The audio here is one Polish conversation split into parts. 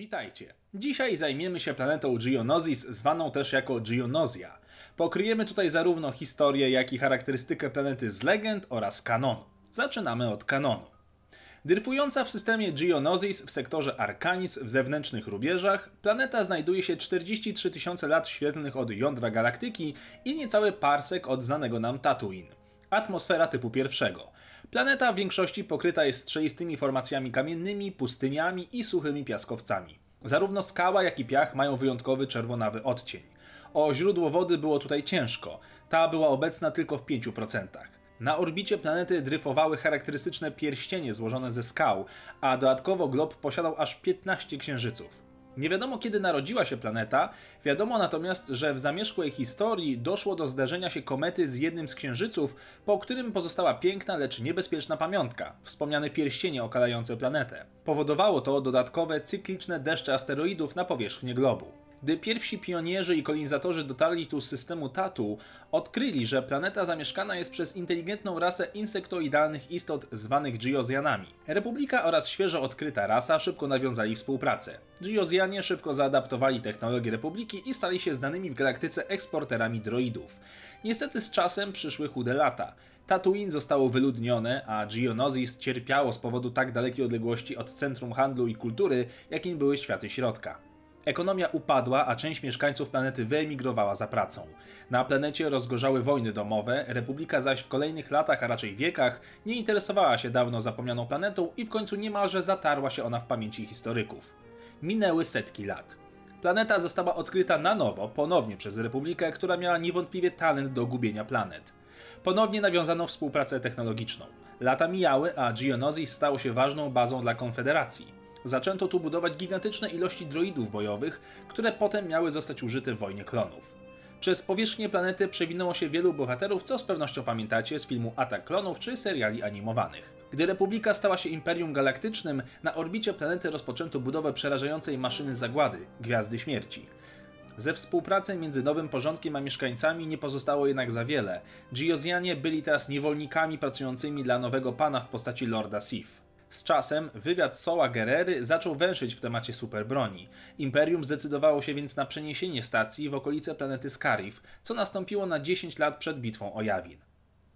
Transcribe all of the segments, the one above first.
Witajcie! Dzisiaj zajmiemy się planetą Geonosis, zwaną też jako Geonosia. Pokryjemy tutaj zarówno historię, jak i charakterystykę planety z legend oraz kanonu. Zaczynamy od kanonu. Dryfująca w systemie Geonosis w sektorze Arcanis w zewnętrznych rubieżach, planeta znajduje się 43 tysiące lat świetlnych od jądra galaktyki i niecały parsek od znanego nam Tatooine. Atmosfera typu pierwszego. Planeta w większości pokryta jest strzelistymi formacjami kamiennymi, pustyniami i suchymi piaskowcami. Zarówno skała, jak i piach mają wyjątkowy czerwonawy odcień. O źródło wody było tutaj ciężko. Ta była obecna tylko w 5%. Na orbicie planety dryfowały charakterystyczne pierścienie złożone ze skał, a dodatkowo glob posiadał aż 15 księżyców. Nie wiadomo kiedy narodziła się planeta, wiadomo natomiast, że w zamierzchłej historii doszło do zdarzenia się komety z jednym z księżyców, po którym pozostała piękna, lecz niebezpieczna pamiątka, wspomniane pierścienie okalające planetę. Powodowało to dodatkowe cykliczne deszcze asteroidów na powierzchnię globu. Gdy pierwsi pionierzy i kolonizatorzy dotarli tu z systemu Tatu, odkryli, że planeta zamieszkana jest przez inteligentną rasę insektoidalnych istot zwanych Geozjanami. Republika oraz świeżo odkryta rasa szybko nawiązali współpracę. Geozjanie szybko zaadaptowali technologię Republiki i stali się znanymi w galaktyce eksporterami droidów. Niestety z czasem przyszły chude lata. Tatooine zostało wyludnione, a Geonosis cierpiało z powodu tak dalekiej odległości od centrum handlu i kultury, jakim były światy środka. Ekonomia upadła, a część mieszkańców planety wyemigrowała za pracą. Na planecie rozgorzały wojny domowe, Republika zaś w kolejnych latach, a raczej wiekach, nie interesowała się dawno zapomnianą planetą i w końcu niemalże zatarła się ona w pamięci historyków. Minęły setki lat. Planeta została odkryta na nowo, ponownie przez Republikę, która miała niewątpliwie talent do gubienia planet. Ponownie nawiązano współpracę technologiczną. Lata mijały, a Geonosis stało się ważną bazą dla Konfederacji. Zaczęto tu budować gigantyczne ilości droidów bojowych, które potem miały zostać użyte w wojnie klonów. Przez powierzchnię planety przewinęło się wielu bohaterów, co z pewnością pamiętacie z filmu Atak Klonów czy seriali animowanych. Gdy Republika stała się Imperium Galaktycznym, na orbicie planety rozpoczęto budowę przerażającej maszyny zagłady Gwiazdy Śmierci. Ze współpracy między nowym porządkiem a mieszkańcami nie pozostało jednak za wiele. Geozjanie byli teraz niewolnikami pracującymi dla nowego pana w postaci Lorda Sith. Z czasem wywiad Soła Gerery zaczął węszyć w temacie superbroni. Imperium zdecydowało się więc na przeniesienie stacji w okolice planety Scarif, co nastąpiło na 10 lat przed bitwą o Jawin.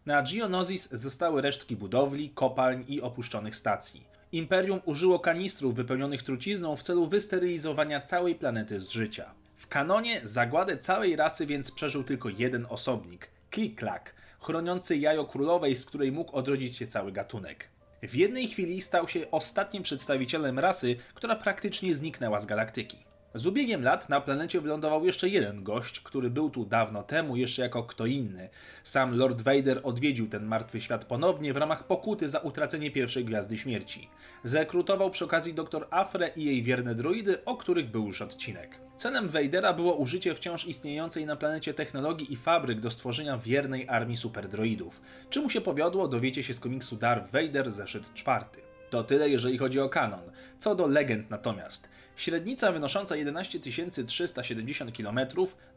Na Geonosis zostały resztki budowli, kopalń i opuszczonych stacji. Imperium użyło kanistrów wypełnionych trucizną w celu wysterylizowania całej planety z życia. W kanonie zagładę całej rasy więc przeżył tylko jeden osobnik Klik-Klak, chroniący jajo królowej, z której mógł odrodzić się cały gatunek. W jednej chwili stał się ostatnim przedstawicielem rasy, która praktycznie zniknęła z galaktyki. Z ubiegiem lat na planecie wylądował jeszcze jeden gość, który był tu dawno temu jeszcze jako kto inny. Sam Lord Vader odwiedził ten martwy świat ponownie w ramach pokuty za utracenie pierwszej Gwiazdy Śmierci. Zrekrutował przy okazji dr Afre i jej wierne droidy, o których był już odcinek. Celem Vadera było użycie wciąż istniejącej na planecie technologii i fabryk do stworzenia wiernej armii superdroidów. Czy mu się powiodło, dowiecie się z komiksu Darth Vader zeszyt czwarty. To tyle, jeżeli chodzi o kanon. Co do legend natomiast. Średnica wynosząca 11 370 km,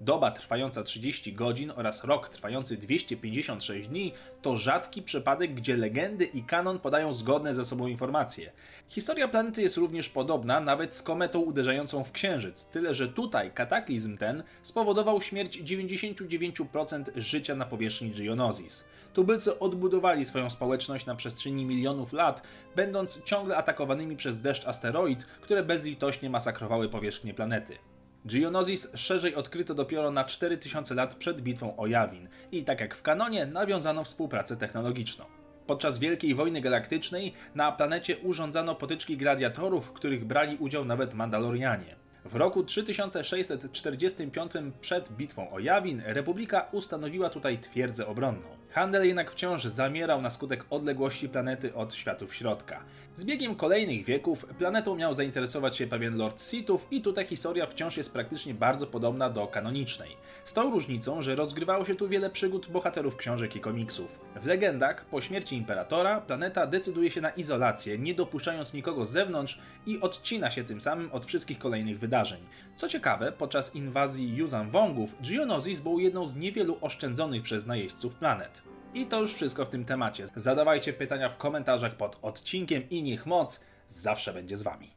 doba trwająca 30 godzin oraz rok trwający 256 dni to rzadki przypadek, gdzie legendy i kanon podają zgodne ze sobą informacje. Historia planety jest również podobna, nawet z kometą uderzającą w Księżyc, tyle że tutaj kataklizm ten spowodował śmierć 99% życia na powierzchni Geonosis. Tubylcy odbudowali swoją społeczność na przestrzeni milionów lat, będąc ciągle atakowanymi przez deszcz asteroid, które bezlitośnie masakrowały powierzchnię planety. Geonosis szerzej odkryto dopiero na 4000 lat przed bitwą o Jawin i tak jak w kanonie nawiązano współpracę technologiczną. Podczas Wielkiej Wojny Galaktycznej na planecie urządzano potyczki gladiatorów, w których brali udział nawet Mandalorianie. W roku 3645 przed bitwą o Jawin Republika ustanowiła tutaj twierdzę obronną. Handel jednak wciąż zamierał na skutek odległości planety od światów środka. Z biegiem kolejnych wieków planetą miał zainteresować się pewien Lord Sithów i tutaj historia wciąż jest praktycznie bardzo podobna do kanonicznej. Z tą różnicą, że rozgrywało się tu wiele przygód bohaterów książek i komiksów. W legendach, po śmierci Imperatora, planeta decyduje się na izolację, nie dopuszczając nikogo z zewnątrz i odcina się tym samym od wszystkich kolejnych wydarzeń. Co ciekawe, podczas inwazji Yuzan Wongów, Geonosis był jedną z niewielu oszczędzonych przez najeźdźców planet. I to już wszystko w tym temacie. Zadawajcie pytania w komentarzach pod odcinkiem i niech moc zawsze będzie z Wami.